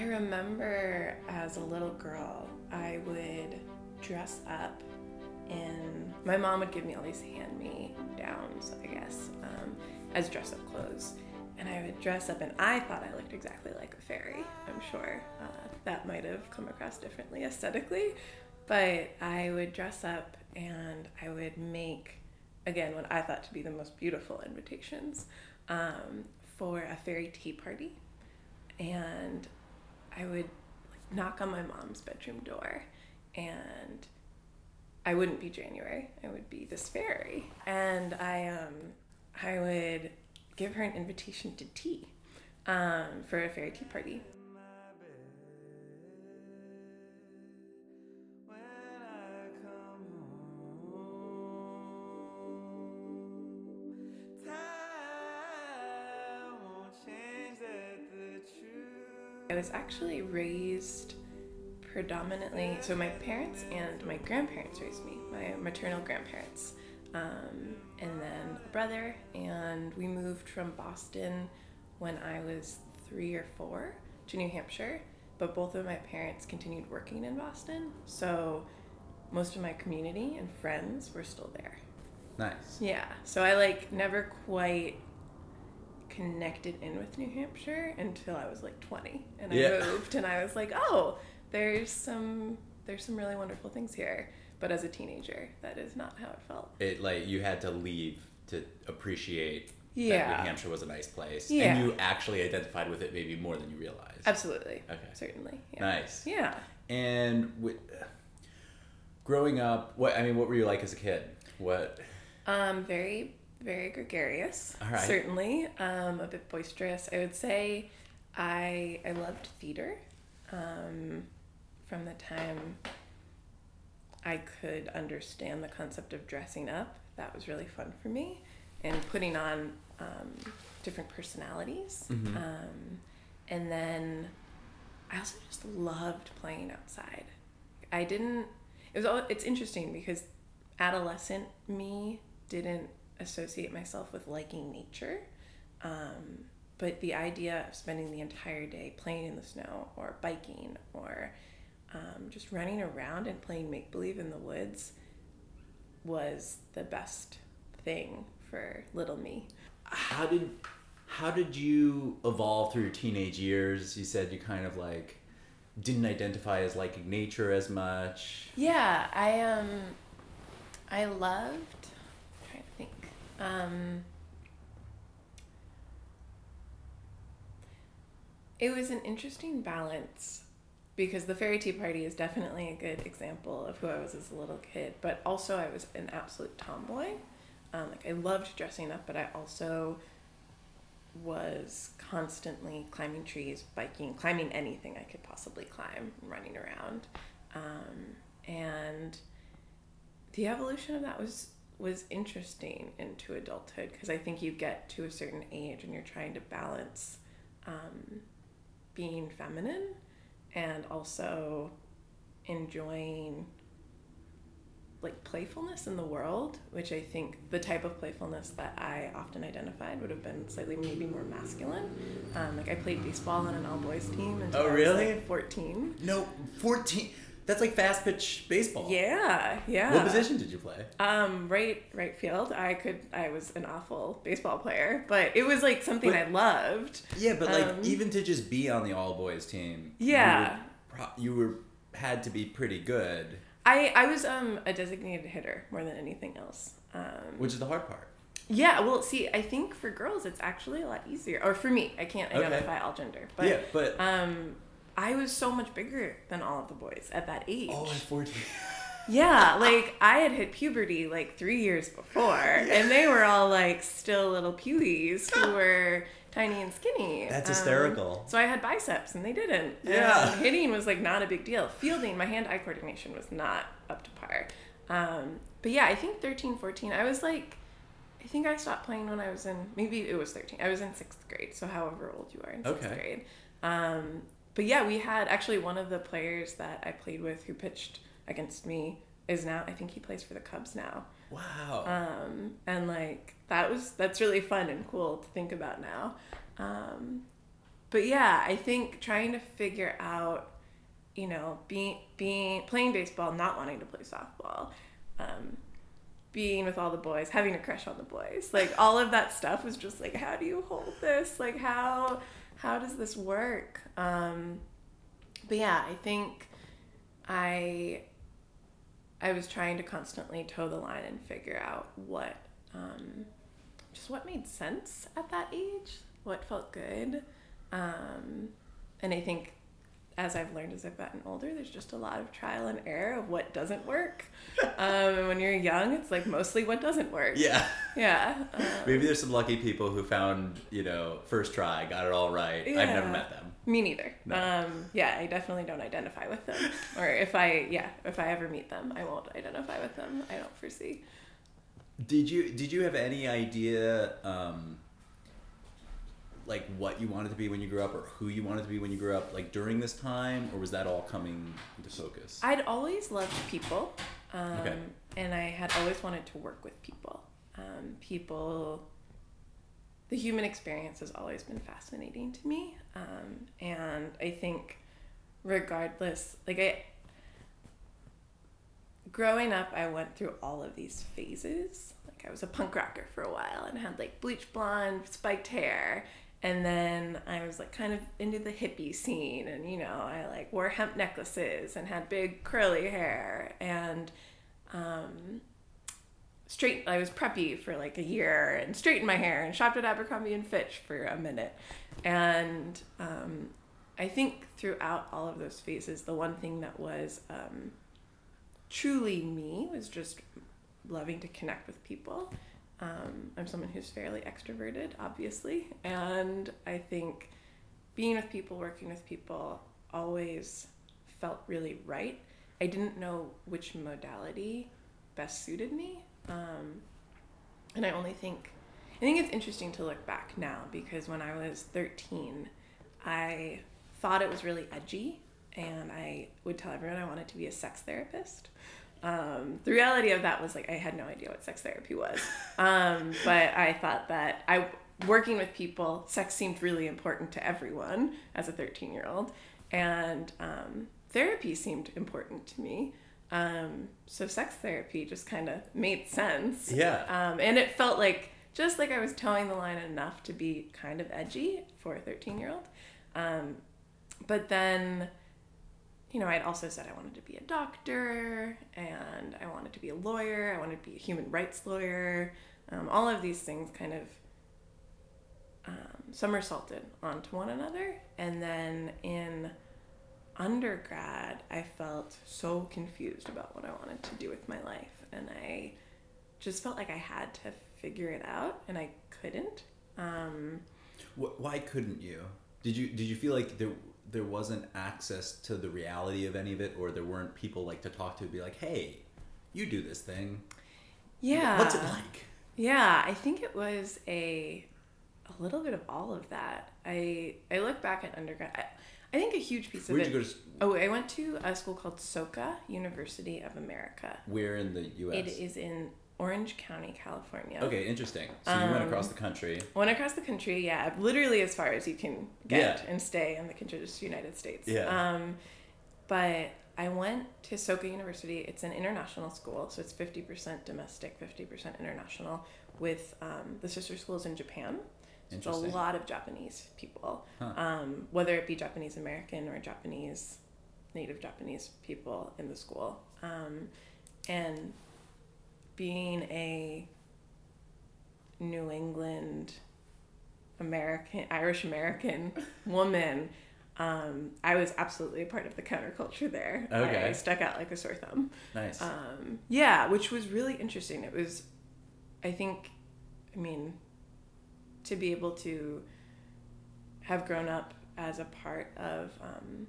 I remember as a little girl, I would dress up in. My mom would give me all these hand me downs, I guess, um, as dress up clothes. And I would dress up, and I thought I looked exactly like a fairy. I'm sure uh, that might have come across differently aesthetically. But I would dress up and I would make, again, what I thought to be the most beautiful invitations um, for a fairy tea party. And I would like, knock on my mom's bedroom door and I wouldn't be January. I would be this fairy. And I um I would give her an invitation to tea um, for a fairy tea party. Was actually raised predominantly, so my parents and my grandparents raised me, my maternal grandparents, um, and then a brother, and we moved from Boston when I was three or four to New Hampshire, but both of my parents continued working in Boston, so most of my community and friends were still there. Nice. Yeah, so I like never quite connected in with New Hampshire until I was like 20 and I Yeah. moved and I was like, "Oh, there's some there's some really wonderful things here." But as a teenager, that is not how it felt. It like you had to leave to appreciate that New Hampshire was a nice place, Yeah. and you actually identified with it maybe more than you realized. Absolutely. Okay. Certainly. Yeah. Nice. Yeah. And wi- growing up, what I mean, what were you like as a kid? What? Um, very, very gregarious. Right. Certainly. Um, a bit boisterous. I would say I I loved theater. Um, from the time I could understand the concept of dressing up, that was really fun for me, and putting on um, different personalities. Mhm. Um, and then I also just loved playing outside. I didn't. It was. all It's interesting because adolescent me didn't associate myself with liking nature. Um, but the idea of spending the entire day playing in the snow or biking or um, just running around and playing make believe in the woods was the best thing for little me. How did how did you evolve through your teenage years? You said you kind of like didn't identify as liking nature as much. Yeah, I um, I loved. I'm trying to think. Um, it was an interesting balance because the fairy tea party is definitely a good example of who I was as a little kid, but also I was an absolute tomboy. Um, like I loved dressing up, but I also was constantly climbing trees, biking, climbing anything I could possibly climb, running around. Um, and the evolution of that was was interesting into adulthood because I think you get to a certain age and you're trying to balance um, being feminine and also enjoying like playfulness in the world, which I think the type of playfulness that I often identified would have been slightly maybe more masculine. Um, like I played baseball on an all boys team until Oh, I was really? like 14. No, fourteen. That's like fast pitch baseball. Yeah, yeah. What position did you play? Um, right, right field. I could. I was an awful baseball player, but it was like something But- I loved. Yeah, but like Um, even to just be on the all boys team. Yeah. You were, you were had to be pretty good, I I was um a designated hitter more than anything else. Um, which is the hard part. yeah. Well, see, I think for girls it's actually a lot easier, or for me, I can't Okay. identify all gender, but yeah, but um, I was so much bigger than all of the boys at that age. oh, at fourteen. Yeah, like I had hit puberty like three years before, and they were all like still little pewies who were tiny and skinny. That's Um, hysterical. so I had biceps, and they didn't. Yeah. And hitting was like not a big deal. Fielding, my hand-eye coordination was not up to par. Um, but yeah, I think 13, 14, I was like, I think I stopped playing when I was in maybe it was 13. I was in sixth grade, so however old you are in sixth Okay. grade. Um, but yeah, we had actually one of the players that I played with who pitched against me is now I think he plays for the Cubs now. Wow. Um, and like that was that's really fun and cool to think about now. Um, but yeah, I think trying to figure out, you know, being being playing baseball, not wanting to play softball, um, being with all the boys, having a crush on the boys, like all of that stuff was just like, how do you hold this? Like how how does this work? Um, but yeah, I think I I was trying to constantly toe the line and figure out what um, just what made sense at that age, what felt good. Um, and I think as I've learned as I've gotten older, there's just a lot of trial and error of what doesn't work. Um, and when you're young, it's like mostly what doesn't work. Yeah. Yeah. Um, Maybe there's some lucky people who found, you know, first try, got it all right. I've never met them. Me neither. No. Um, yeah, I definitely don't identify with them. or if I, yeah, if I ever meet them, I won't identify with them. I don't foresee. Did you did you have any idea um, like what you wanted to be when you grew up or who you wanted to be when you grew up like during this time or was that all coming into focus? I'd always loved people. Um, Okay. And I had always wanted to work with people. Um, people, the human experience has always been fascinating to me. Um, and I think, regardless, like I, growing up, I went through all of these phases. Like I was a punk rocker for a while and had like bleach blonde, spiked hair. And then I was like kind of into the hippie scene and you know, I like wore hemp necklaces and had big curly hair and um straight I was preppy for like a year and straightened my hair and shopped at Abercrombie and Fitch for a minute. And um I think throughout all of those phases the one thing that was um truly me was just loving to connect with people. Um, I'm someone who's fairly extroverted, obviously, and I think being with people, working with people, always felt really right. I didn't know which modality best suited me, um, and I only think I think it's interesting to look back now because when I was 13, I thought it was really edgy, and I would tell everyone I wanted to be a sex therapist. Um, the reality of that was like I had no idea what sex therapy was, um, but I thought that I working with people, sex seemed really important to everyone as a 13 year old, and um, therapy seemed important to me. Um, so sex therapy just kind of made sense. Yeah. Um, and it felt like just like I was toeing the line enough to be kind of edgy for a 13 year old. Um, but then, you know, I'd also said I wanted to be a doctor and I wanted to be a lawyer. I wanted to be a human rights lawyer. Um, all of these things kind of um, somersaulted onto one another. And then in undergrad, I felt so confused about what I wanted to do with my life. And I just felt like I had to figure it out and I couldn't. Um, Why couldn't you? Did you did you feel like there there wasn't access to the reality of any of it, or there weren't people like to talk to, be like, hey, you do this thing. yeah. What's it like? Yeah, I think it was a a little bit of all of that. I I look back at undergrad. I, I think a huge piece of Where'd it. you go to? Oh, I went to a school called Soka, University of America. Where in the U.S.? It is in Orange County, California. Okay, interesting. So you went Um, across the country. Went across the country, yeah, literally as far as you can get Yeah. and stay in the contiguous United States. Yeah. Um, but I went to Soka University. It's an international school, so it's fifty percent domestic, fifty percent international. With um, the sister schools in Japan, so it's a lot of Japanese people, Huh. um, whether it be Japanese American or Japanese native Japanese people in the school, um, and being a New England American, Irish American woman, um, I was absolutely a part of the counterculture there. Okay. I stuck out like a sore thumb. Nice. Um, yeah, which was really interesting. It was, I think, I mean, to be able to have grown up as a part of um,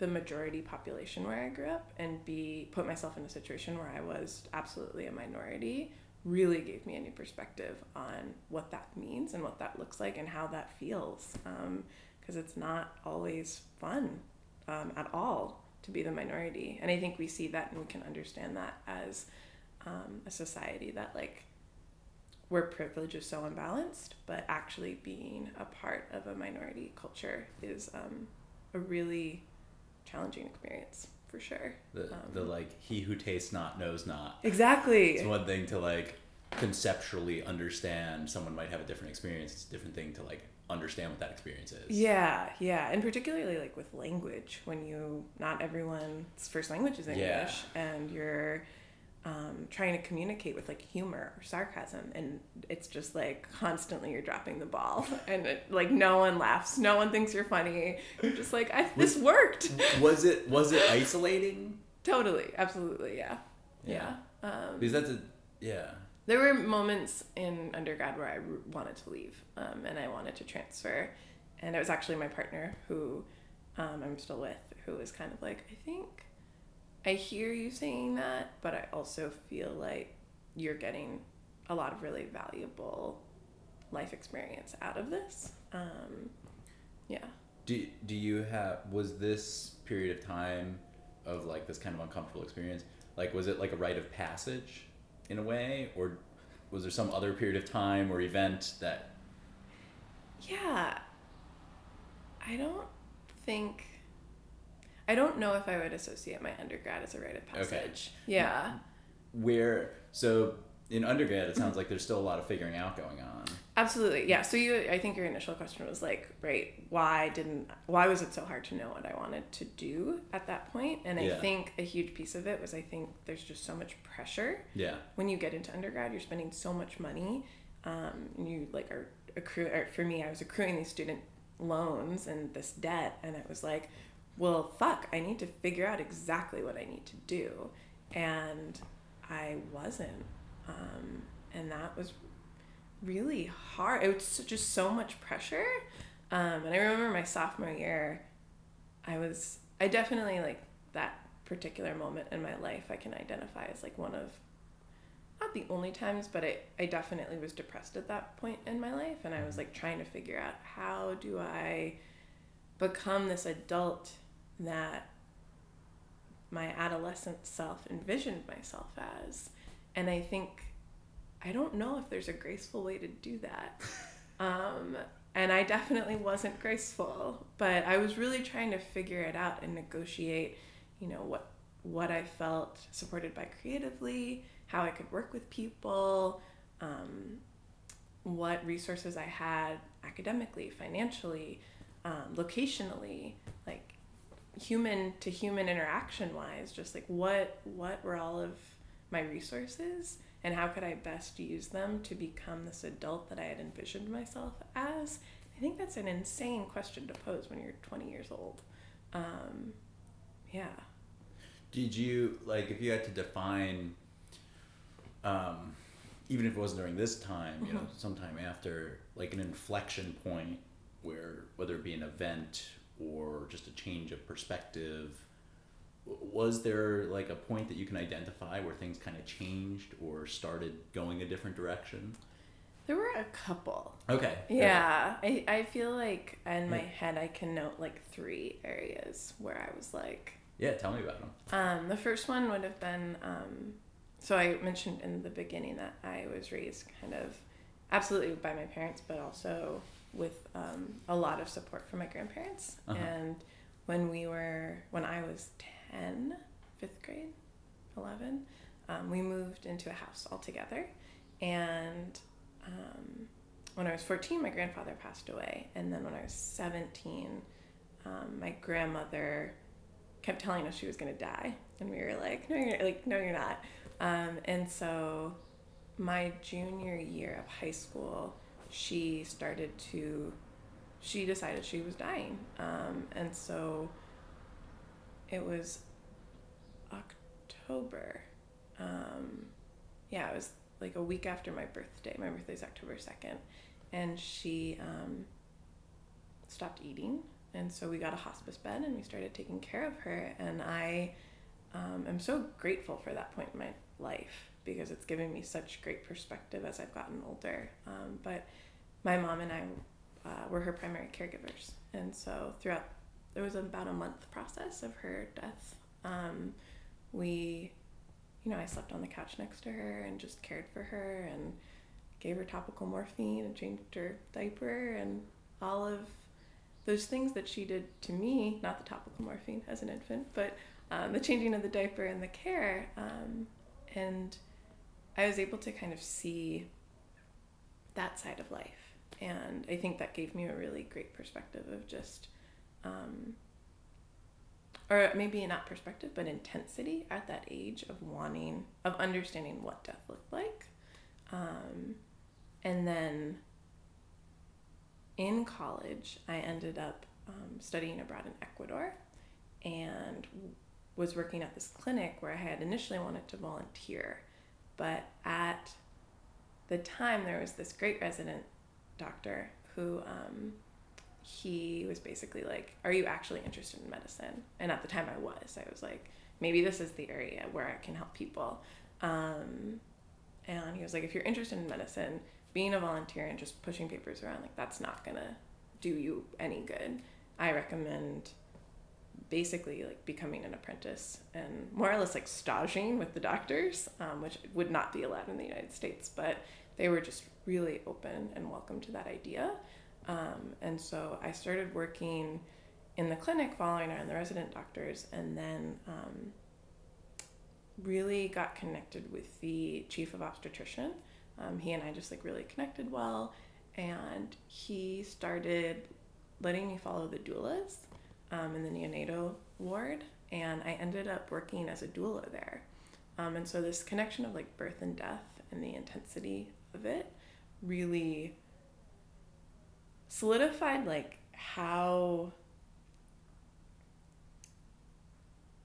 the majority population where I grew up and be put myself in a situation where I was absolutely a minority really gave me a new perspective on what that means and what that looks like and how that feels because it's not always fun um, at all to be the minority. And i think we see that and we can understand that as um, a society that like where privilege is so imbalanced, but actually being a part of a minority culture is um, a really challenging experience for sure. The Um, the like he who tastes not knows not. Exactly. It's one thing to like conceptually understand someone might have a different experience. It's a different thing to like understand what that experience is. Yeah, yeah, and particularly like with language, when you not everyone's first language is English, Yeah. and you're um, trying to communicate with like humor or sarcasm, and it's just like constantly you're dropping the ball, and it, like no one laughs, no one thinks you're funny. You're just like, I, this worked. Was it was it isolating? totally, absolutely, yeah, Yeah. yeah. Um, Because that's a yeah. there were moments in undergrad where I r- wanted to leave um, and I wanted to transfer. And it was actually my partner who um, I'm still with who was kind of like, I think I hear you saying that, but I also feel like you're getting a lot of really valuable life experience out of this. Um, yeah. Do do you have was this period of time of like this kind of uncomfortable experience like was it like a rite of passage in a way or was there some other period of time or event that Yeah. I don't think. I don't know if I would associate my undergrad as a rite of passage. Okay. Yeah. where so in undergrad it sounds like there's still a lot of figuring out going on Absolutely. Yeah. So you I think your initial question was like, right, why didn't why was it so hard to know what I wanted to do at that point? And I Yeah. think a huge piece of it was I think there's just so much pressure yeah when you get into undergrad, you're spending so much money. Um, and you like are accrue or for me, I was accruing these student loans and this debt and it was like, well fuck, I need to figure out exactly what I need to do. And I wasn't. Um, and that was really hard. It was just so much pressure. Um, and I remember my sophomore year, I was, I definitely like that particular moment in my life, I can identify as like one of, not the only times, but I, I definitely was depressed at that point in my life. And I was like trying to figure out how do I become this adult that my adolescent self envisioned myself as. And I think I don't know if there's a graceful way to do that. Um, and I definitely wasn't graceful, but I was really trying to figure it out and negotiate, you know, what what I felt supported by creatively, how I could work with people, um, what resources I had academically, financially, um, locationally, human to human interaction wise, just like what what were all of my resources and how could I best use them to become this adult that I had envisioned myself as? I think that's an insane question to pose when you're 20 years old. Um, yeah. did you like if you had to define um even if it wasn't during this time you know Mhm. sometime after like an inflection point where whether it be an event or just a change of perspective was there like a point that you can identify where things kind of changed or started going a different direction There were a couple. okay Yeah. I, I feel like in my head I can note like three areas where I was like, yeah tell me about them Um, the first one would have been um, so I mentioned in the beginning that I was raised kind of absolutely by my parents, but also with um, a lot of support from my grandparents. Uh-huh. And when we were, when I was 10, fifth grade, 11, um, we moved into a house all together. And um, when I was 14, my grandfather passed away. And then when I was 17, um, my grandmother kept telling us she was going to die and we were like no you're like no you're not um, and so my junior year of high school she started to she decided she was dying. Um, and so it was october. Um, yeah it was like a week after my birthday. My birthday's october 2nd and she um, stopped eating. And so we got a hospice bed and we started taking care of her. And i um, am so grateful for that point in my life because it's given me such great perspective as i've gotten older. Um, but my mom and i uh, were her primary caregivers and so throughout it was about a month process of her death um, we you know i slept on the couch next to her and just cared for her and gave her topical morphine and changed her diaper and all of those things that she did to me, not the topical morphine as an infant, but um, the changing of the diaper and the care. Um, and I was able to kind of see that side of life. And I think that gave me a really great perspective of just, um, or maybe not perspective, but intensity at that age of wanting, of understanding what death looked like. Um, and then in college, I ended up um, studying abroad in Ecuador and was working at this clinic where I had initially wanted to volunteer. But at the time, there was this great resident doctor who um, he was basically like, Are you actually interested in medicine? And at the time, I was. I was like, Maybe this is the area where I can help people. Um, and he was like, If you're interested in medicine, being a volunteer and just pushing papers around, like, that's not gonna do you any good. I recommend basically like becoming an apprentice and more or less like staging with the doctors, um, which would not be allowed in the United States, but they were just really open and welcome to that idea. Um, and so I started working in the clinic following around the resident doctors and then um, really got connected with the chief of obstetrician. Um, he and I just like really connected well, and he started letting me follow the doulas um, in the neonatal ward, and I ended up working as a doula there. Um, and so this connection of like birth and death and the intensity of it really solidified like how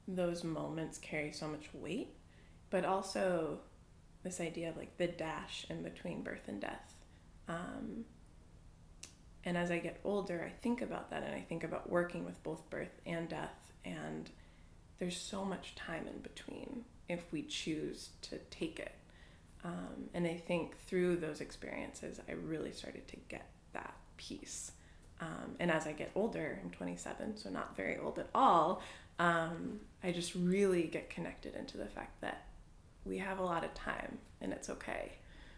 those moments carry so much weight, but also this idea of like the dash in between birth and death. Um, and as I get older, I think about that and I think about working with both birth and death. And there's so much time in between if we choose to take it. Um, and I think through those experiences, I really started to get that piece. Um, and as I get older, I'm 27, so not very old at all, um, I just really get connected into the fact that we have a lot of time and it's okay.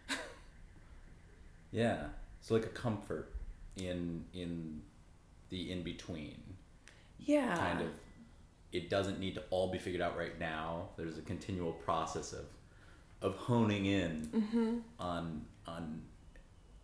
yeah. So like a comfort in in the in between. Yeah. Kind of it doesn't need to all be figured out right now. There's a continual process of of honing in mm-hmm. on on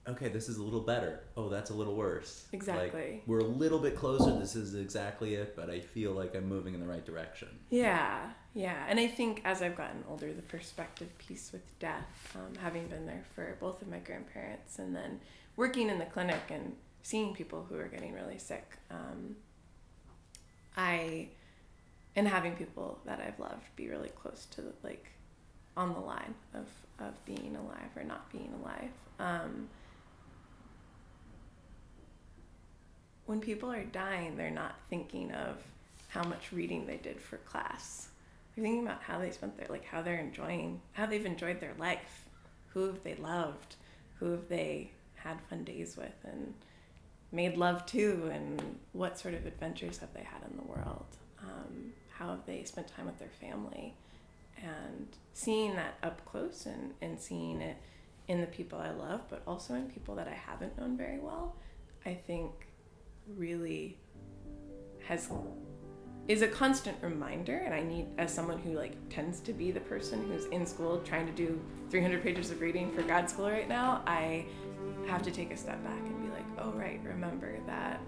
okay, this is a little better. Oh, that's a little worse. Exactly. Like, we're a little bit closer. This is exactly it, but I feel like I'm moving in the right direction. Yeah, yeah. And I think as I've gotten older, the perspective piece with death, um, having been there for both of my grandparents and then working in the clinic and seeing people who are getting really sick, um, I, and having people that I've loved be really close to like on the line of, of being alive or not being alive. Um, when people are dying, they're not thinking of how much reading they did for class. They're thinking about how they spent their like how they're enjoying how they've enjoyed their life, who have they loved, who have they had fun days with and made love to, and what sort of adventures have they had in the world. Um, how have they spent time with their family, and seeing that up close and, and seeing it in the people I love, but also in people that I haven't known very well, I think really has is a constant reminder. And i need as someone who like tends to be the person who's in school trying to do 300 pages of reading for grad school right now i have to take a step back and be like oh right remember that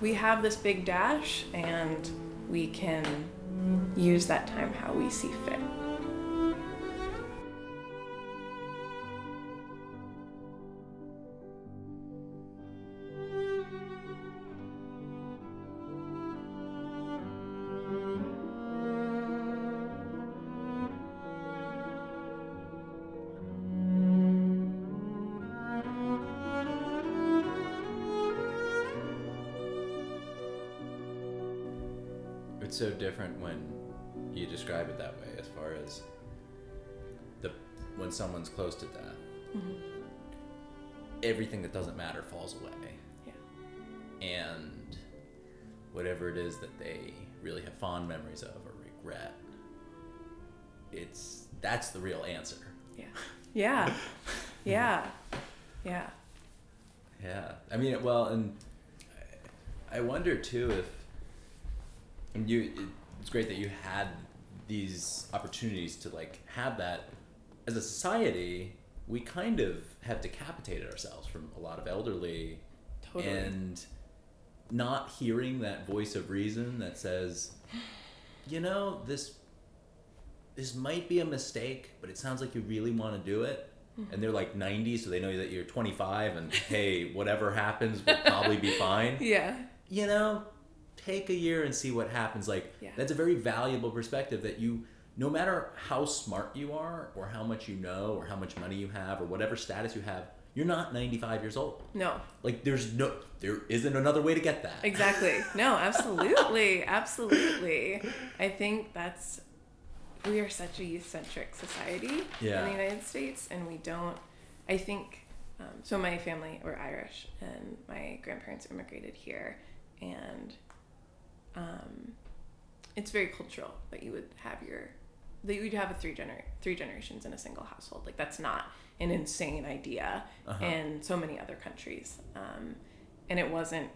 we have this big dash and we can use that time how we see fit so different when you describe it that way as far as the when someone's close to death mm-hmm. everything that doesn't matter falls away yeah. and whatever it is that they really have fond memories of or regret it's that's the real answer yeah yeah Yeah. Yeah. Yeah, I mean, well, and I wonder too if and you. It's great that you had these opportunities to like have that. As a society, we kind of have decapitated ourselves from a lot of elderly, Totally. and not hearing that voice of reason that says, you know, this this might be a mistake, but it sounds like you really want to do it. Mm-hmm. And they're like 90, so they know that you're 25, and hey, whatever happens will probably be fine. yeah. You know, take a year and see what happens. Like, Yeah. that's a very valuable perspective that you, no matter how smart you are, or how much you know, or how much money you have, or whatever status you have, you're not 95 years old. No. Like, there's no, there isn't another way to get that. Exactly. No, absolutely. absolutely. I think that's we are such a youth centric society Yeah. in the United States and we don't I think um, so my family were Irish and my grandparents immigrated here and um, it's very cultural that you would have your that you would have a three gener three generations in a single household. Like that's not an insane idea Uh-huh. in so many other countries. Um, and it wasn't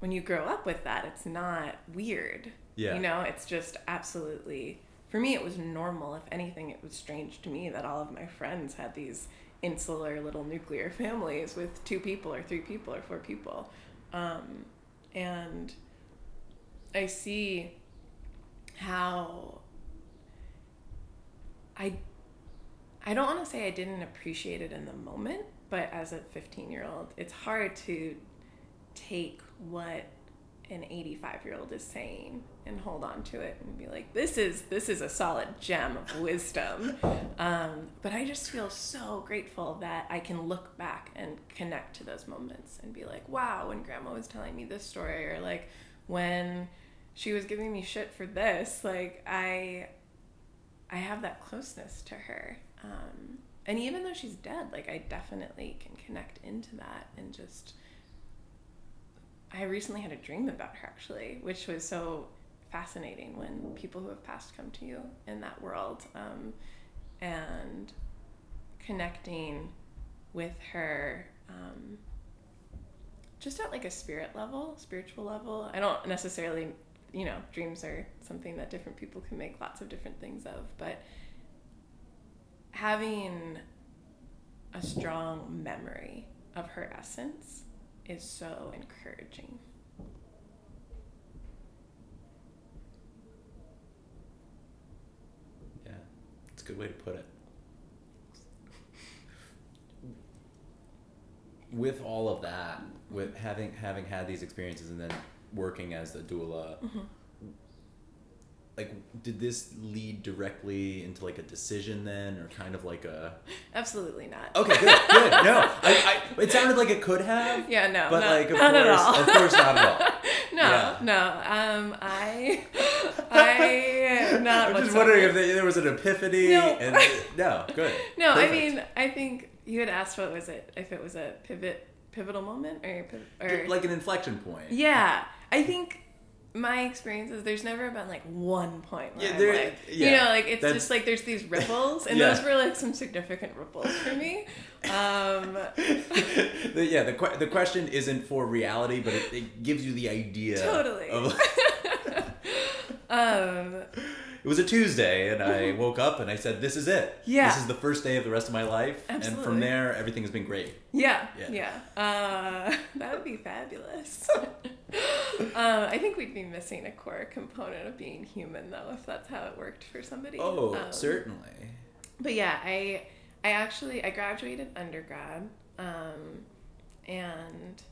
when you grow up with that, it's not weird. Yeah. You know, it's just absolutely for me it was normal. If anything, it was strange to me that all of my friends had these insular little nuclear families with two people or three people or four people. Um, and I see how I I don't want to say I didn't appreciate it in the moment, but as a 15 year old, it's hard to take what an 85 year old is saying and hold on to it and be like, this is this is a solid gem of wisdom. Um, but I just feel so grateful that I can look back and connect to those moments and be like, wow, when grandma was telling me this story, or like when she was giving me shit for this, like I I have that closeness to her. Um, and even though she's dead, like I definitely can connect into that and just. I recently had a dream about her actually, which was so fascinating when people who have passed come to you in that world. Um, and connecting with her um, just at like a spirit level, spiritual level. I don't necessarily, you know, dreams are something that different people can make lots of different things of, but having a strong memory of her essence is so encouraging. Yeah, it's a good way to put it. With all of that, with having having had these experiences and then working as the doula, like did this lead directly into like a decision then, or kind of like a Absolutely not. okay, good, good. No, I, I it sounded like it could have. Yeah, no, but not, like of not course, at all. of course, not at all. no, Yeah. no. Um, I, I, not. I'm just whatsoever. wondering if there there was an epiphany. No. And no, good. No, Perfect. I mean, I think you had asked what was it? If it was a pivot, pivotal moment, or, or like an inflection point. yeah. I think my experience is there's never been like one point where Yeah, there- like, yeah, you know, like it's just like there's these ripples, and Yeah. those were like some significant ripples for me. Um, the, yeah, the que- the question isn't for reality, but it, it gives you the idea. Totally. Of, um, it was a Tuesday, and I woke up and I said, "This is it. Mm-hmm. Yeah. This is the first day of the rest of my life." And from there, everything has been great. Yeah, Yeah. yeah. Uh, that would be fabulous. uh, I think we'd be missing a core component of being human, though, if that's how it worked for somebody. Oh, Um, certainly. But yeah, I, I actually I graduated undergrad, um, and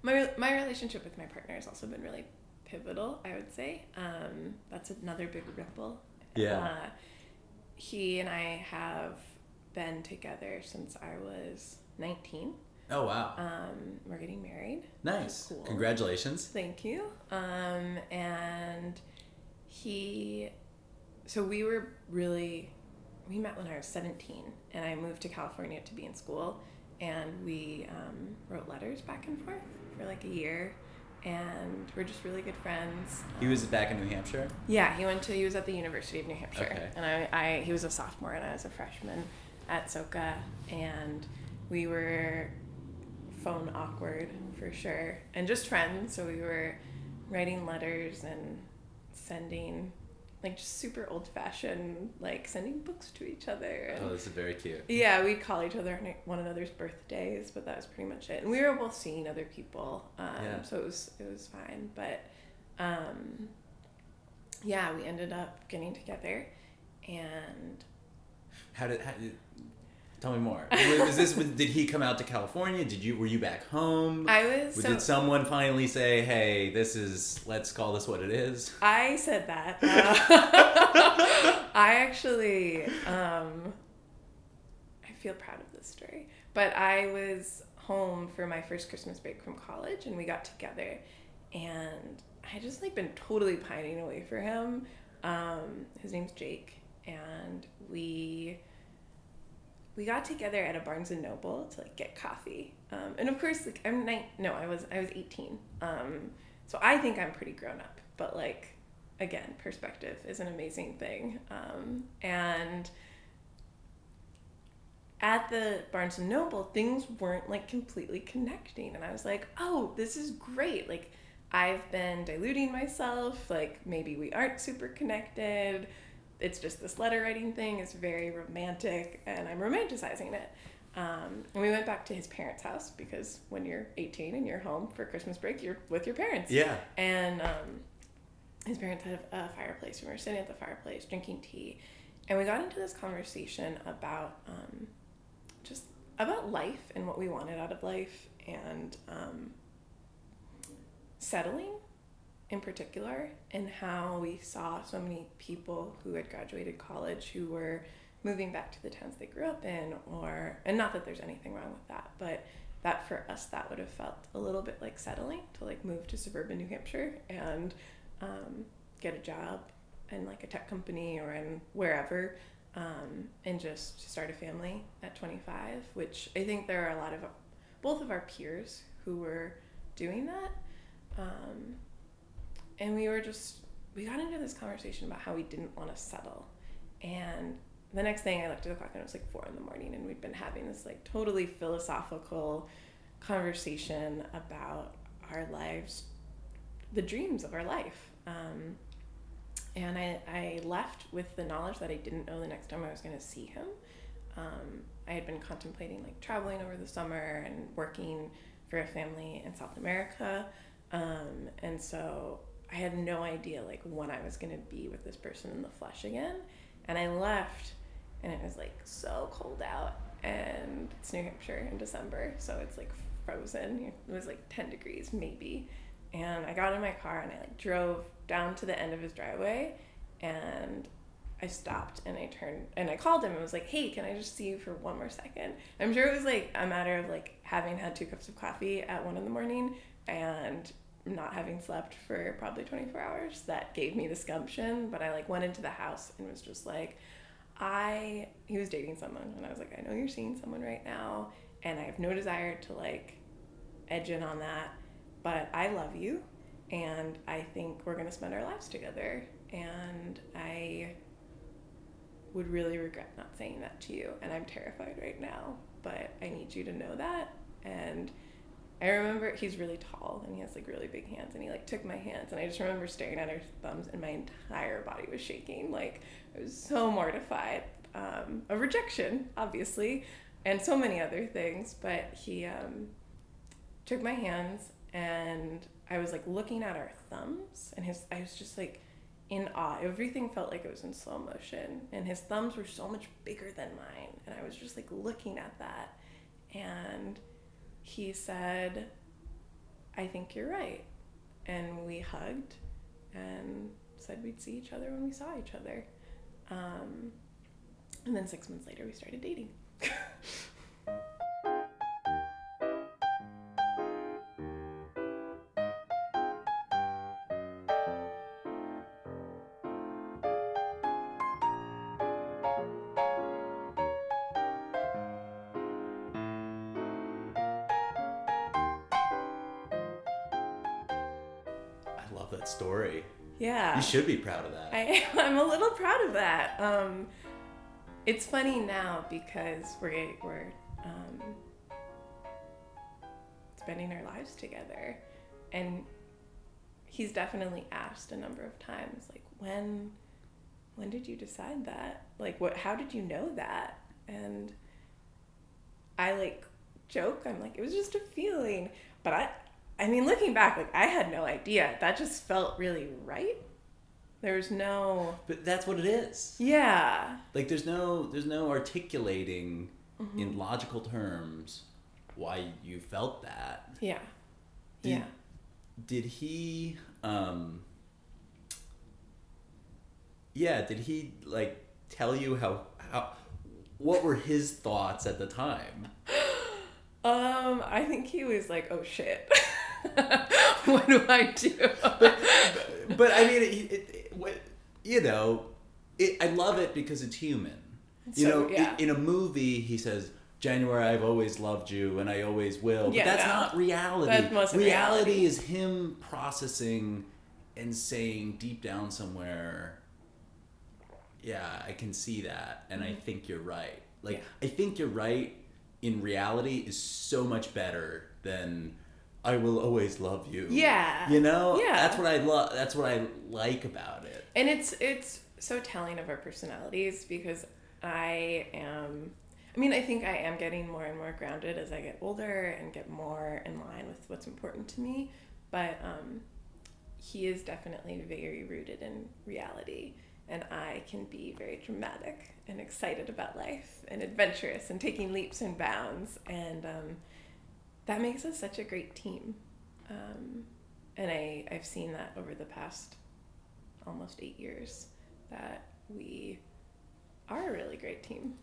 my my relationship with my partner has also been really pivotal. I would say um, that's another big ripple. Yeah. Uh, he and I have been together since I was nineteen. Oh wow, Um, we're getting married. nice. cool. Congratulations. Thank you. Um, and he, so we were really, we met when I was 17, and I moved to California to be in school, and we um, wrote letters back and forth for like a year, and we're just really good friends. He was back in New Hampshire. Yeah, he went to he was at the University of New Hampshire, Okay. and I, I he was a sophomore and I was a freshman, at Soka, and we were phone awkward for sure, and just friends. So we were writing letters and sending like just super old fashioned, like sending books to each other. And Oh, this is very cute. yeah, we'd call each other on one another's birthdays, but that was pretty much it. And we were both seeing other people, um, Yeah. so it was it was fine. But um, yeah, we ended up getting together, and How did, how did tell me more? Was, this did he come out to California? Did you were you back home? I was so did someone finally say, "Hey, this is let's call this what it is"? I said that. Uh, I actually, um, I feel proud of this story. But I was home for my first Christmas break from college, and we got together, and I had just like been totally pining away for him. Um, his name's Jake, and we we got together at a Barnes and Noble to like get coffee. Um, and of course, like I'm nine. No, I was I was 18. Um, so I think I'm pretty grown up. But like, again, perspective is an amazing thing. Um, and at the Barnes and Noble, things weren't like completely connecting, and I was like, oh, this is great. Like, I've been diluting myself. Like, maybe we aren't super connected it's just this letter writing thing is very romantic and i'm romanticizing it. Um, and we went back to his parents house because when you're 18 and you're home for christmas break you're with your parents. Yeah. and um, his parents had a fireplace and we were sitting at the fireplace drinking tea. And we got into this conversation about um, just about life and what we wanted out of life and um, settling in particular and how we saw so many people who had graduated college who were moving back to the towns they grew up in or and not that there's anything wrong with that but that for us that would have felt a little bit like settling to like move to suburban new hampshire and um, get a job in like a tech company or in wherever um, and just start a family at 25 which i think there are a lot of both of our peers who were doing that um, and we were just we got into this conversation about how we didn't want to settle. And the next thing i looked at the clock and it was like four in the morning and we'd been having this like totally philosophical conversation about our lives the dreams of our life. Um, and I, I left with the knowledge that i didn't know the next time i was going to see him. Um, i had been contemplating like traveling over the summer and working for a family in south america. Um, and so I had no idea like when I was gonna be with this person in the flesh again. And I left and it was like so cold out and it's New Hampshire in December, so it's like frozen. It was like 10 degrees maybe. And I got in my car and I like drove down to the end of his driveway and I stopped and I turned and I called him and was like, "Hey, can I just see you for one more second? I'm sure it was like a matter of like having had two cups of coffee at one in the morning and not having slept for probably 24 hours that gave me this gumption but i like went into the house and was just like i he was dating someone and i was like i know you're seeing someone right now and i have no desire to like edge in on that but i love you and i think we're going to spend our lives together and i would really regret not saying that to you and i'm terrified right now but i need you to know that and I remember he's really tall and he has like really big hands and he like took my hands and I just remember staring at his thumbs and my entire body was shaking. Like I was so mortified um, of rejection, obviously, and so many other things. But he um, took my hands and I was like looking at our thumbs and his I was just like in awe. Everything felt like it was in slow motion and his thumbs were so much bigger than mine and I was just like looking at that and he said, I think you're right. And we hugged and said we'd see each other when we saw each other. Um, and then six months later, we started dating. You should be proud of that. I, I'm a little proud of that. Um, it's funny now because we're we're um, spending our lives together, and he's definitely asked a number of times, like when when did you decide that? Like what? How did you know that? And I like joke. I'm like it was just a feeling, but I I mean looking back, like I had no idea. That just felt really right. There's no But that's what it is. yeah. Like there's no there's no articulating Mm-hmm. in logical terms why you felt that. Yeah. Did- yeah. Did he um Yeah, did he like tell you how how what were his thoughts at the time? Um, I think he was like, "Oh shit, what do I do?" But I mean, it, it, it, you know, it, I love it because it's human. You So, know, yeah. in, in a movie, he says, "January, I've always loved you, and I always will." But Yeah, that's no. not reality. That wasn't reality. is him processing and saying deep down somewhere, "Yeah, I can see that, and I think you're right." Like, Mm-hmm. Yeah. I think you're right. In reality, is so much better than. I will always love you. Yeah. You know? Yeah. That's what I love that's what I like about it. and it's it's so telling of our personalities because I am. I mean, I think I am getting more and more grounded as I get older and get more in line with what's important to me. But um, he is definitely very rooted in reality, and I can be very dramatic and excited about life and adventurous and taking leaps and bounds, and um, that makes us such a great team. Um, and I I've seen that over the past almost eight years that we are a really great team.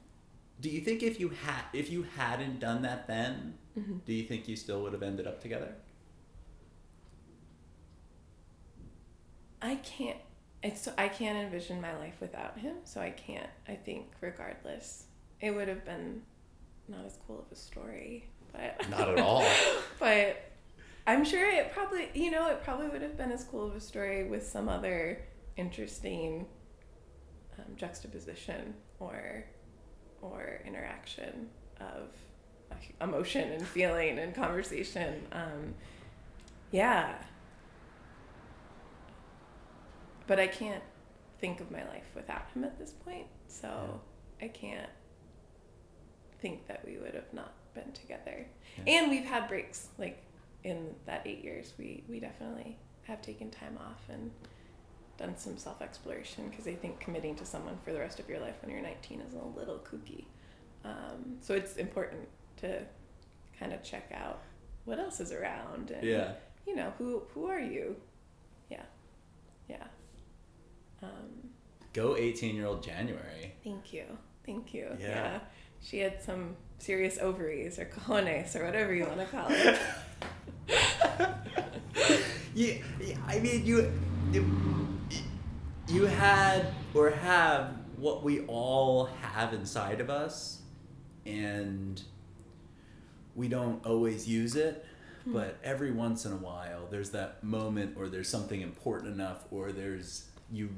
Do you think if you had if you hadn't done that then, Mm-hmm. do you think you still would have ended up together? I can't. It's I can't envision my life without him. So I can't. I think regardless, it would have been not as cool of a story, but Not at all. but I'm sure it probably you know it probably would have been as cool of a story with some other interesting um, juxtaposition or or interaction of emotion and feeling and conversation. Um, yeah. But I can't think of my life without him at this point, so I can't think that we would have not been together. Yeah. And we've had breaks, like in that eight years, we we definitely have taken time off and done some self exploration because I think committing to someone for the rest of your life when you're 19 is a little kooky. Um, so it's important to kind of check out what else is around and Yeah. you know who who are you? Yeah, yeah. Um, Go 18 year old January. thank you, thank you. Yeah. she had some serious ovaries or cojones or whatever you want to call it. Yeah, yeah, I mean, you, you, you had or have what we all have inside of us, and we don't always use it. Hmm. But every once in a while, there's that moment, or there's something important enough, or there's you,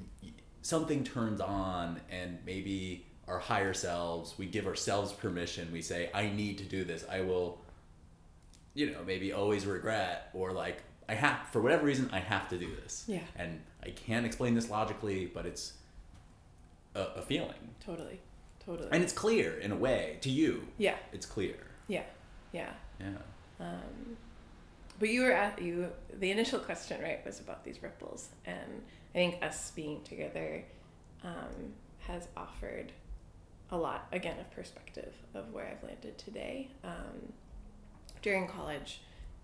something turns on, and maybe our higher selves, we give ourselves permission. We say, "I need to do this. I will." you know, maybe always regret or like I have for whatever reason I have to do this. Yeah. And I can't explain this logically, but it's a, a feeling. Totally, totally. And it's clear in a way to you. yeah, It's clear. yeah, yeah. Yeah. Um, but you were at you. The initial question, right, was about these ripples, and I think us being together um, has offered a lot again of perspective of where I've landed today. Um, during college,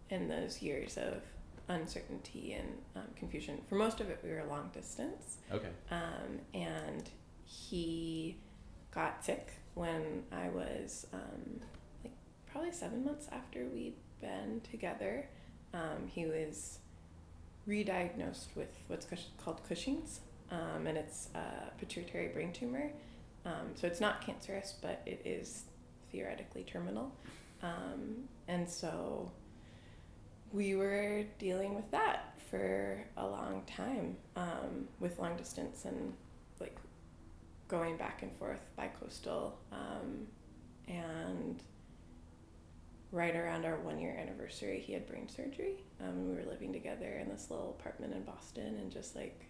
in those years of uncertainty and um, confusion, for most of it we were long distance, Okay. um, and he got sick when I was um, like probably seven months after we'd been together. Um, he was re-diagnosed with what's called Cushing's, um, and it's a pituitary brain tumor. Um, so it's not cancerous, but it is theoretically terminal. Um, and so we were dealing with that for a long time um, with long distance and like going back and forth by coastal um, and right around our one year anniversary he had brain surgery um, we were living together in this little apartment in boston and just like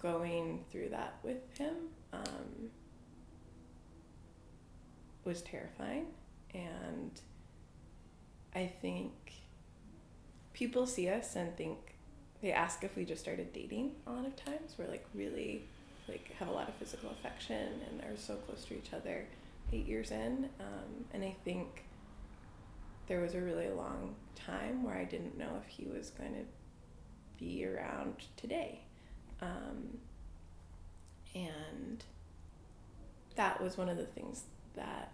going through that with him um, was terrifying. And i think people see us and think they ask if we just started dating a lot of times. We're like really like have a lot of physical affection and are so close to each other eight years in. Um, and i think there was a really long time where i didn't know if he was going to be around today. Um, and that was one of the things that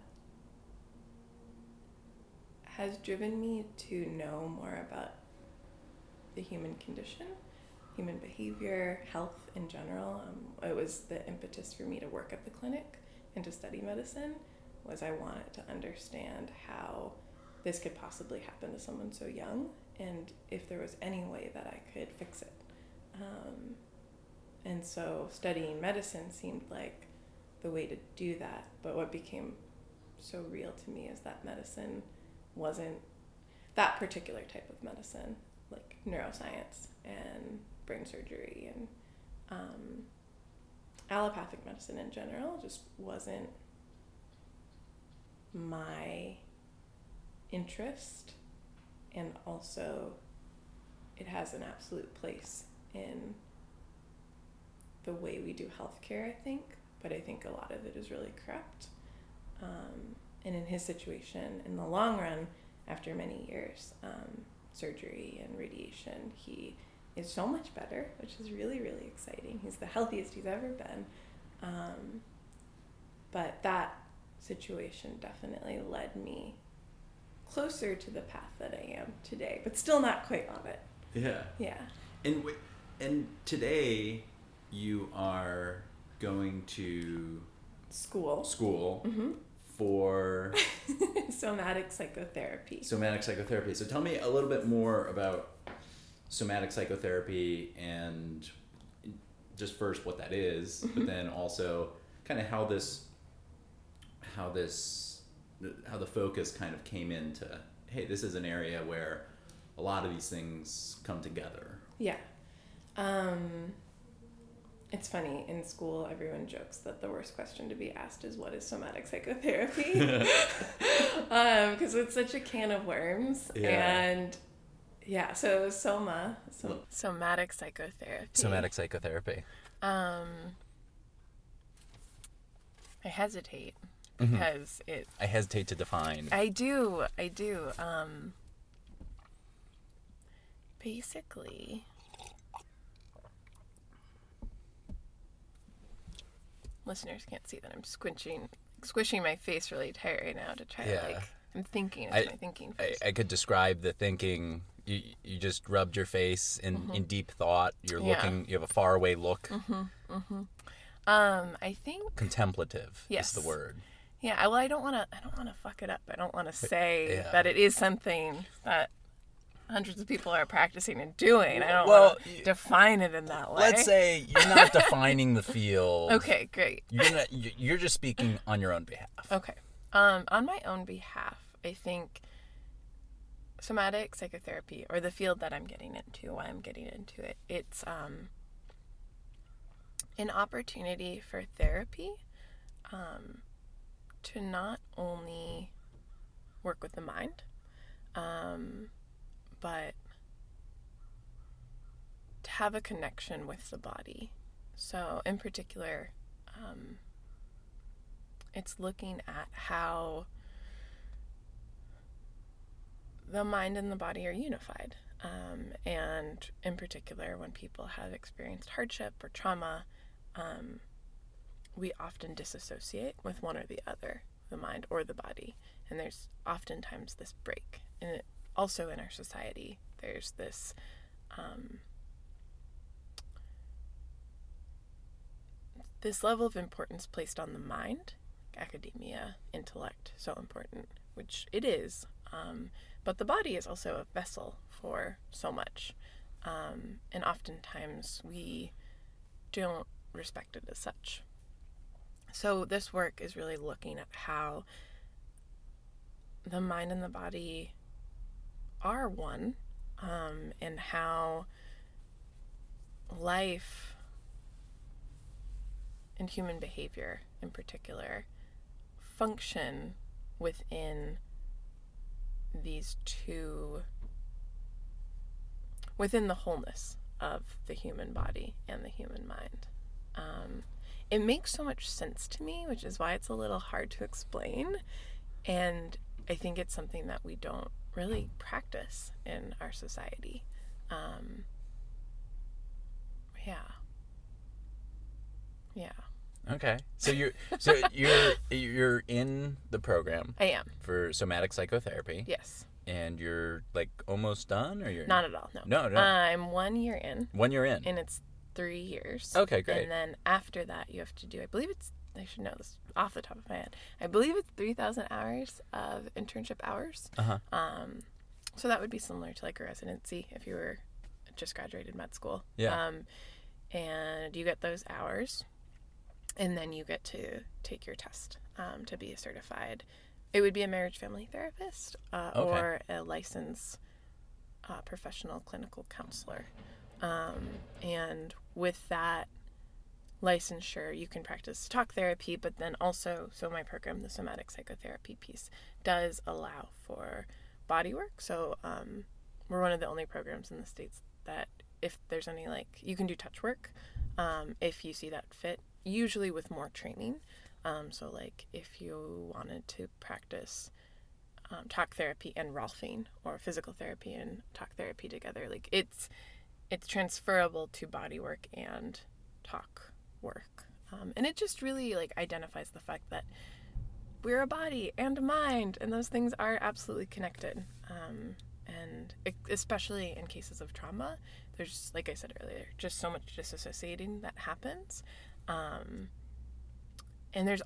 has driven me to know more about the human condition, human behavior, health in general. Um, it was the impetus for me to work at the clinic and to study medicine was I wanted to understand how this could possibly happen to someone so young and if there was any way that I could fix it. Um, and so studying medicine seemed like the way to do that. But what became so real to me is that medicine wasn't that particular type of medicine, like neuroscience and brain surgery and um, allopathic medicine in general, just wasn't my interest. And also, it has an absolute place in the way we do healthcare, I think, but I think a lot of it is really corrupt. Um, and in his situation, in the long run, after many years, um, surgery and radiation, he is so much better, which is really, really exciting. He's the healthiest he's ever been. Um, but that situation definitely led me closer to the path that I am today, but still not quite on it. Yeah. Yeah. And w- and today you are going to School. school hmm for Somatic psychotherapy. somatic psychotherapy. So tell me a little bit more about somatic psychotherapy and just first what that is, but then also kind of how this how this how the focus kind of came into hey, this is an area where a lot of these things come together. Yeah. Um, it's funny in school, everyone jokes that the worst question to be asked is what is somatic psychotherapy? Because it's such a can of worms. Yeah. And yeah, so soma, so, somatic psychotherapy. Somatic psychotherapy. Um, I hesitate Mhm. because it. I hesitate to define. I do, I do. Um, basically, listeners can't see that I'm squinching, squishing my face really tight right now to try Yeah. to like. I'm thinking. I- my thinking I, face. I could describe the thinking. You, you just rubbed your face in, in deep thought. You're Mm-hmm. Yeah. looking. You have a faraway look. Mm-hmm. Mm-hmm. Um, I think. Contemplative Yes. is the word. Yeah. Well, I don't want to. I don't want to fuck it up. I don't want to say yeah. that it is something that hundreds of people are practicing and doing. I don't Well, want to define it in that way. Let's say you're not defining the field. Okay, great. You're not, you- you're just speaking on your own behalf. Okay. Um, on my own behalf, I think somatic psychotherapy, or the field that I'm getting into, why I'm getting into it, it's um, an opportunity for therapy um, to not only work with the mind, um, but to have a connection with the body. So, in particular, um, it's looking at how the mind and the body are unified. Um, and in particular, when people have experienced hardship or trauma, um, we often disassociate with one or the other, the mind or the body. And there's oftentimes this break. And it, also in our society, there's this um, this level of importance placed on the mind, academia, intellect, so important, which it is. Um, but the body is also a vessel for so much. Um, and oftentimes we don't respect it as such. So this work is really looking at how the mind and the body are one, um, and how life and human behavior in particular function within these two within the wholeness of the human body and the human mind. Um, it makes so much sense to me which is why it's a little hard to explain. And i think it's something that we don't really practice in our society um, yeah yeah Okay. So you're so you're you're in the program i am for somatic psychotherapy, yes and you're like almost done, or you're not at all no No, no. i'm one year in when you're in. and it's three years. Okay, great. And then after that, you have to do. I believe it's. I should know this off the top of my head. I believe it's three thousand hours of internship hours. Uh huh. Um, so that would be similar to like a residency if you were just graduated med school. Yeah. Um, and you get those hours, and then you get to take your test um, to be a certified. It would be a marriage family therapist uh, Okay. or a licensed uh, professional clinical counselor. Um, and with that licensure, you can practice talk therapy, but then also, so my program, the somatic psychotherapy piece, does allow for body work. So um, we're one of the only programs in the States that, if there's any like, you can do touch work um, if you see that fit, usually with more training. Um, so, like, if you wanted to practice um, talk therapy and Rolfing or physical therapy and talk therapy together, like, it's it's transferable to body work and talk work. Um, and it just really like identifies the fact that we're a body and a mind, and those things are absolutely connected. Um, and especially in cases of trauma, there's, like I said earlier, just so much disassociating that happens. Um, and there's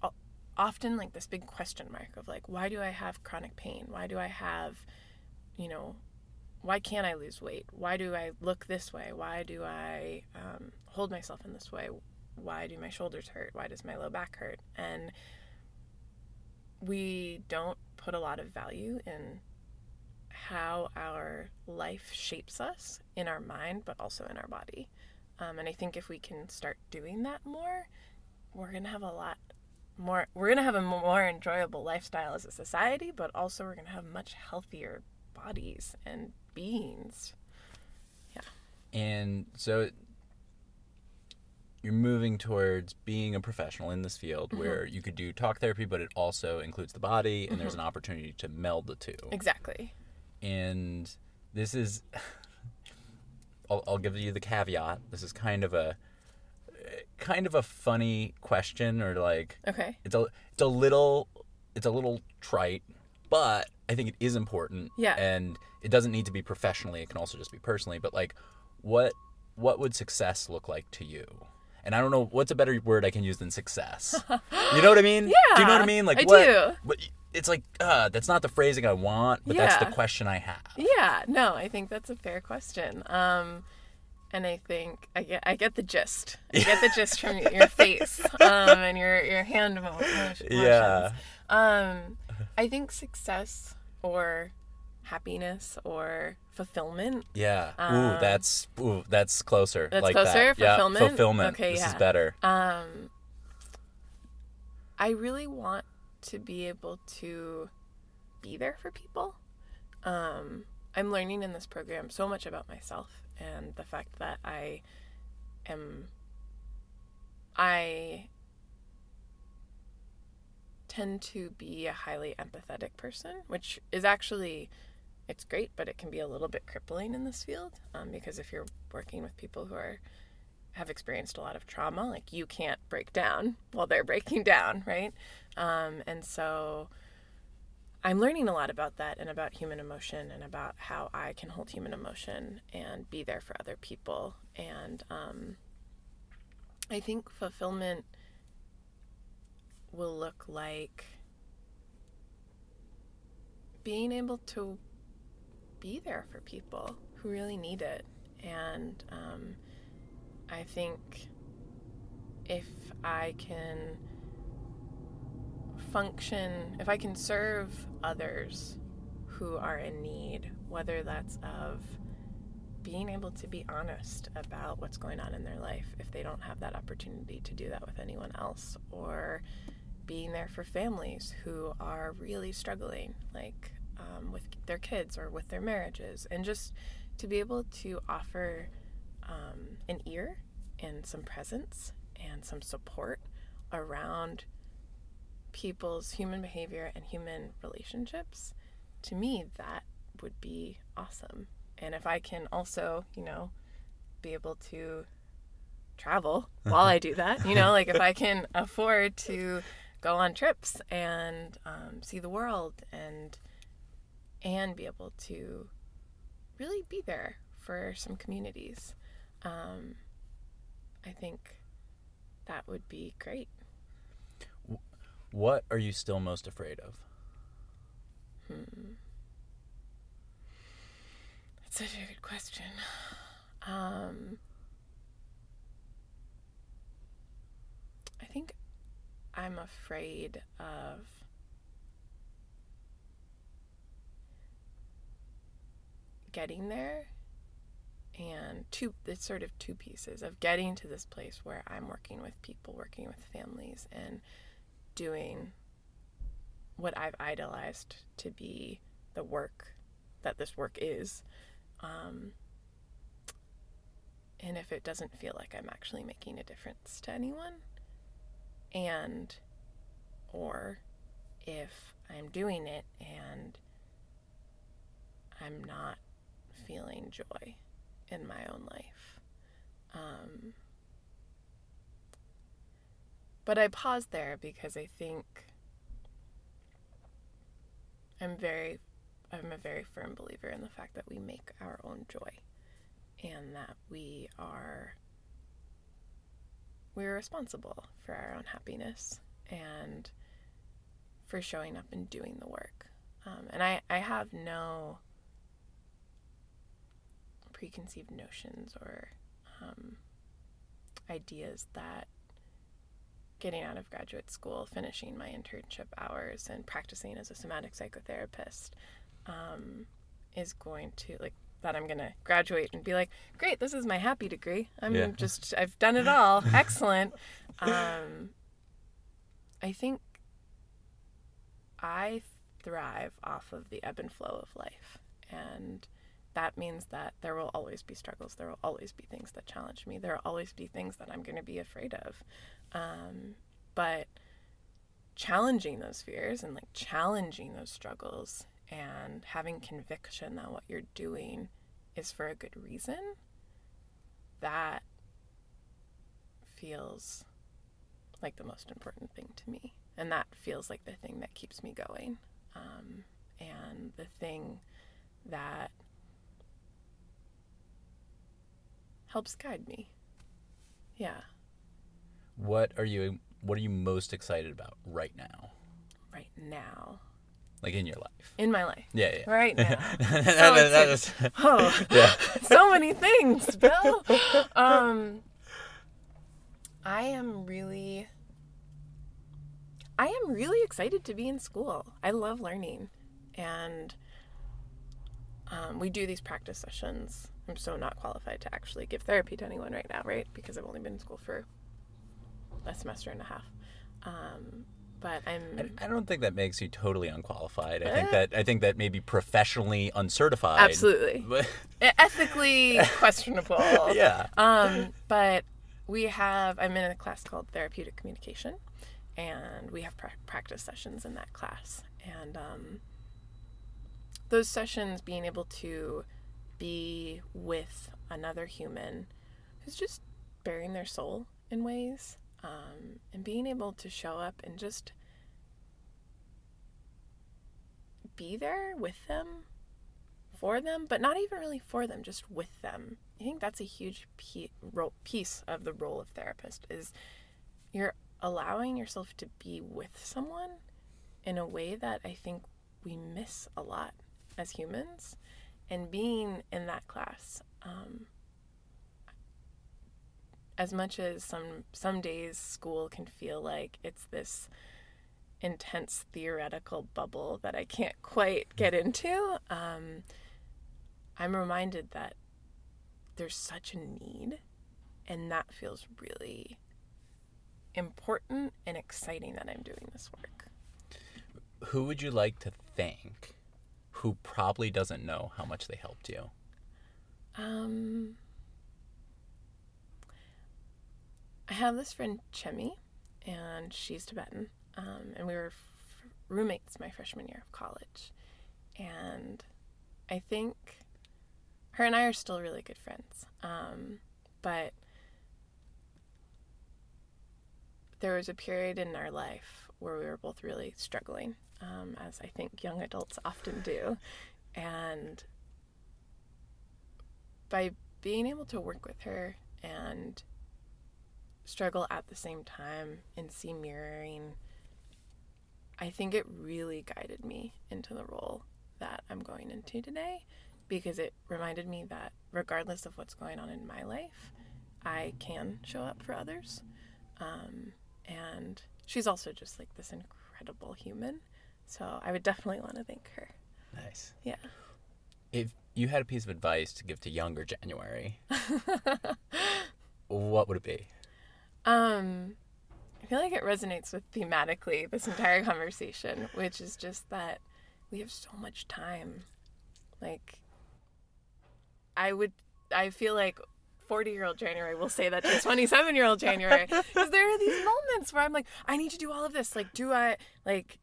often like this big question mark of like, why do I have chronic pain? Why do I have, you know, why can't I lose weight? Why do I look this way? Why do I um, hold myself in this way? Why do my shoulders hurt? Why does my low back hurt? And we don't put a lot of value in how our life shapes us in our mind, but also in our body. Um, and I think if we can start doing that more, we're going to have a lot more, we're going to have a more enjoyable lifestyle as a society, but also we're going to have much healthier bodies and beings. Yeah. And so you're moving towards being a professional in this field Mm-hmm. where you could do talk therapy, but it also includes the body, and there's an opportunity to meld the two. Exactly. And this is, I'll, I'll give you the caveat. This is kind of a, kind of a funny question, or like Okay. it's a, it's a little, it's a little trite, but I think it is important. Yeah. And it doesn't need to be professionally. It can also just be personally. But like, what what would success look like to you? And I don't know what's a better word I can use than success. you know what I mean? Yeah. Do you know what I mean? Like I what? do. But it's like uh, that's not the phrasing I want, but that's the question I have. Yeah, no, I think that's a fair question. Um, and I think I get I get the gist. I get the gist from your, your face um, and your your hand motions. Yeah. Um, I think success or happiness or fulfillment. Yeah. ooh, that's ooh, that's closer. Um, That's like closer? That. Yeah, Fulfillment? fulfillment. Okay, this is yeah. better. Um, I really want to be able to be there for people. Um, I'm learning in this program so much about myself and the fact that I am. I tend to be a highly empathetic person, which is actually it's great, but it can be a little bit crippling in this field um, because if you're working with people who are have experienced a lot of trauma, like you can't break down while they're breaking down, right? Um, and so I'm learning a lot about that and about human emotion and about how I can hold human emotion and be there for other people. And um, I think fulfillment will look like being able to be there for people who really need it. And um, I think if I can function, if I can serve others who are in need, whether that's of being able to be honest about what's going on in their life if they don't have that opportunity to do that with anyone else, or being there for families who are really struggling, like um, with their kids or with their marriages, and just to be able to offer um, an ear and some presence and some support around people's human behavior and human relationships, to me, that would be awesome. And if I can also, you know, be able to travel while I do that, you know, like if I can afford to go on trips and um, see the world and and be able to really be there for some communities, um, I think that would be great. What are you still most afraid of? Hmm. That's such a good question. Um, I think I'm afraid of getting there and two it's sort of two pieces of getting to this place where I'm working with people, working with families and doing what I've idolized to be the work that this work is. Um, and if it doesn't feel like I'm actually making a difference to anyone, and or if I'm doing it and I'm not feeling joy in my own life. Um, but I pause there because I think I'm very I'm a very firm believer in the fact that we make our own joy and that we are we're responsible for our own happiness and for showing up and doing the work. Um, and I, I have no preconceived notions or um, ideas that getting out of graduate school, finishing my internship hours, and practicing as a somatic psychotherapist um, is going to like that I'm gonna graduate and be like, great, this is my happy degree. I'm Yeah. just I've done it all. Excellent. Um, I think I thrive off of the ebb and flow of life, and that means that there will always be struggles. There will always be things that challenge me. There will always be things that I'm going to be afraid of. Um, but challenging those fears and like challenging those struggles and having conviction that what you're doing is for a good reason, that feels like the most important thing to me. And that feels like the thing that keeps me going. Um, and the thing that helps guide me. Yeah, What are you what are you most excited about right now? right now Like in your life? in my life. Yeah, yeah. Right now. So. Oh, yeah. so many things, Bill. Um, I am really, I am really excited to be in school. I love learning, and um, we do these practice sessions. I'm so not qualified to actually give therapy to anyone right now, right? Because I've only been in school for a semester and a half. Um, but I'm I don't think that makes you totally unqualified. I think Eh. that I think that maybe professionally uncertified. absolutely But ethically questionable. yeah. Um, but we have, I'm in a class called Therapeutic Communication, and we have pra- practice sessions in that class. And um, those sessions, being able to be with another human who's just bearing their soul in ways, um, and being able to show up and just be there with them for them, but not even really for them, just with them. I think that's a huge piece of the role of therapist is you're allowing yourself to be with someone in a way that I think we miss a lot as humans. And being in that class, um, as much as some some days school can feel like it's this intense theoretical bubble that I can't quite get into, um, I'm reminded that there's such a need, and that feels really important and exciting that I'm doing this work. Who would you like to thank who probably doesn't know how much they helped you? Um, I have this friend Chemi, and she's Tibetan, um, and we were f- roommates my freshman year of college, and I think her and I are still really good friends. Um, but there was a period in our life where we were both really struggling, um, as I think young adults often do, and by being able to work with her and struggle at the same time and see mirroring, I think it really guided me into the role that I'm going into today because it reminded me that regardless of what's going on in my life, I can show up for others. Um, and she's also just like this incredible human. So I would definitely want to thank her. Nice. Yeah. If you had a piece of advice to give to younger January, what would it be? Um, I feel like it resonates with thematically this entire conversation, which is just that we have so much time. Like, I would, I feel like 40 year old January will say that to 27 year old January. Because there are these moments where I'm like, I need to do all of this. Like, do I, like,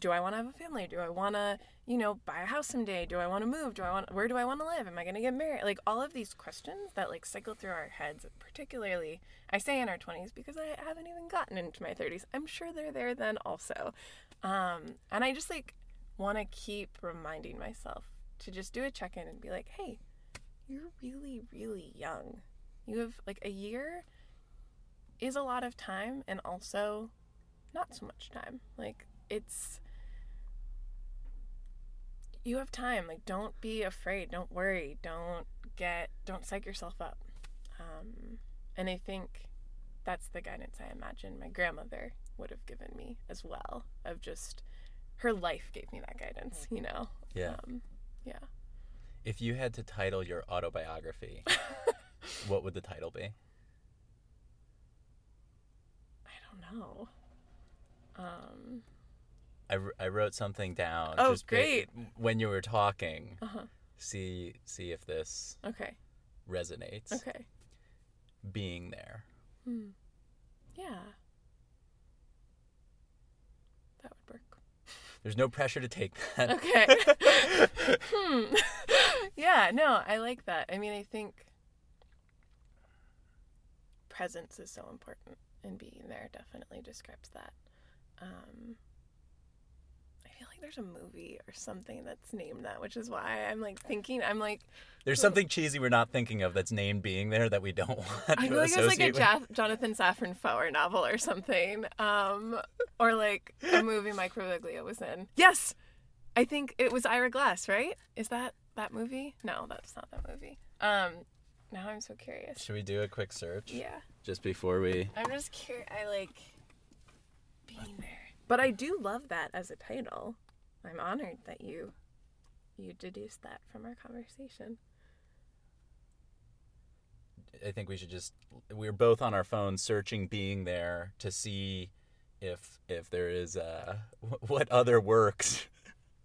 do I want to have a family? Do I want to, you know, buy a house someday? Do I want to move? Do I want, where do I want to live? Am I going to get married? Like, all of these questions that, like, cycle through our heads, particularly, I say in our 20s because I haven't even gotten into my 30s. I'm sure they're there then also. Um, and I just, like, want to keep reminding myself to just do a check in and be like, hey, you're really, really young. You have like a year is a lot of time and also not so much time. Like it's you have time. Like don't be afraid. Don't worry. Don't get don't psych yourself up. Um, and I think that's the guidance I imagine my grandmother would have given me as well. Of just her life gave me that guidance. You know. Yeah. Um, yeah. If you had to title your autobiography, what would the title be? I don't know. Um, I, I wrote something down. Oh, just ba- great. when you were talking, uh-huh. see see if this Okay. resonates. Okay. Being there. Hmm. Yeah. That would work. There's no pressure to take that. Okay. hmm. yeah, no, I like that. I mean, I think presence is so important, and being there definitely describes that. Um, like there's a movie or something that's named that, which is why I'm like thinking. I'm like, There's something cheesy we're not thinking of that's named being there that we don't want I to feel like it was like a associate. Ja- Jonathan Safran Foer novel or something, um, or like a movie Mike Birbiglia was in. Yes, I think it was Ira Glass, right? Is that that movie? No, that's not that movie. Um, now I'm so curious. Should we do a quick search? Yeah, Just before we. I'm just curious. I like being there, but I do love that as a title. I'm honored that you you deduced that from our conversation. I think we should just. We're both on our phones searching being there to see if if there is uh what other works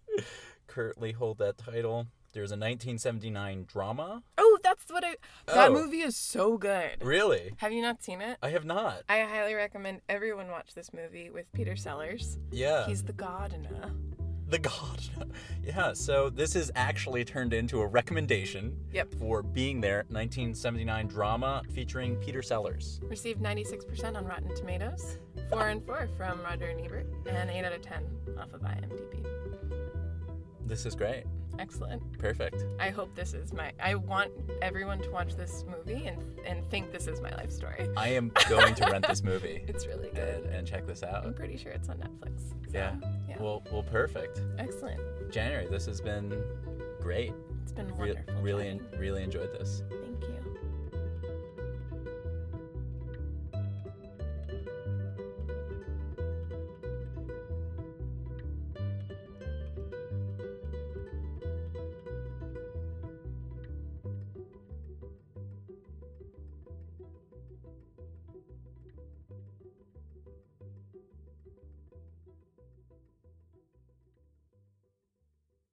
currently hold that title. There's a 1979 drama. Oh, that's what I. That Oh. movie is so good. Really? Have you not seen it? I have not. I highly recommend everyone watch this movie with Peter Sellers. Yeah. He's the god in a. The God. yeah, so this is actually turned into a recommendation Yep. for Being There, 1979 drama featuring Peter Sellers. Received 96% on Rotten Tomatoes, 4 and 4 from Roger and Ebert, and 8 out of 10 off of IMDb. This is great. Excellent. Perfect. I hope this is my. I want everyone to watch this movie and and think this is my life story. I am going to rent this movie It's really good. and check this out. I'm pretty sure it's on Netflix. So, Yeah. Yeah. Well, well, perfect. Excellent. January, this has been great. It's been Re- wonderful. really, chatting. really enjoyed this. Thank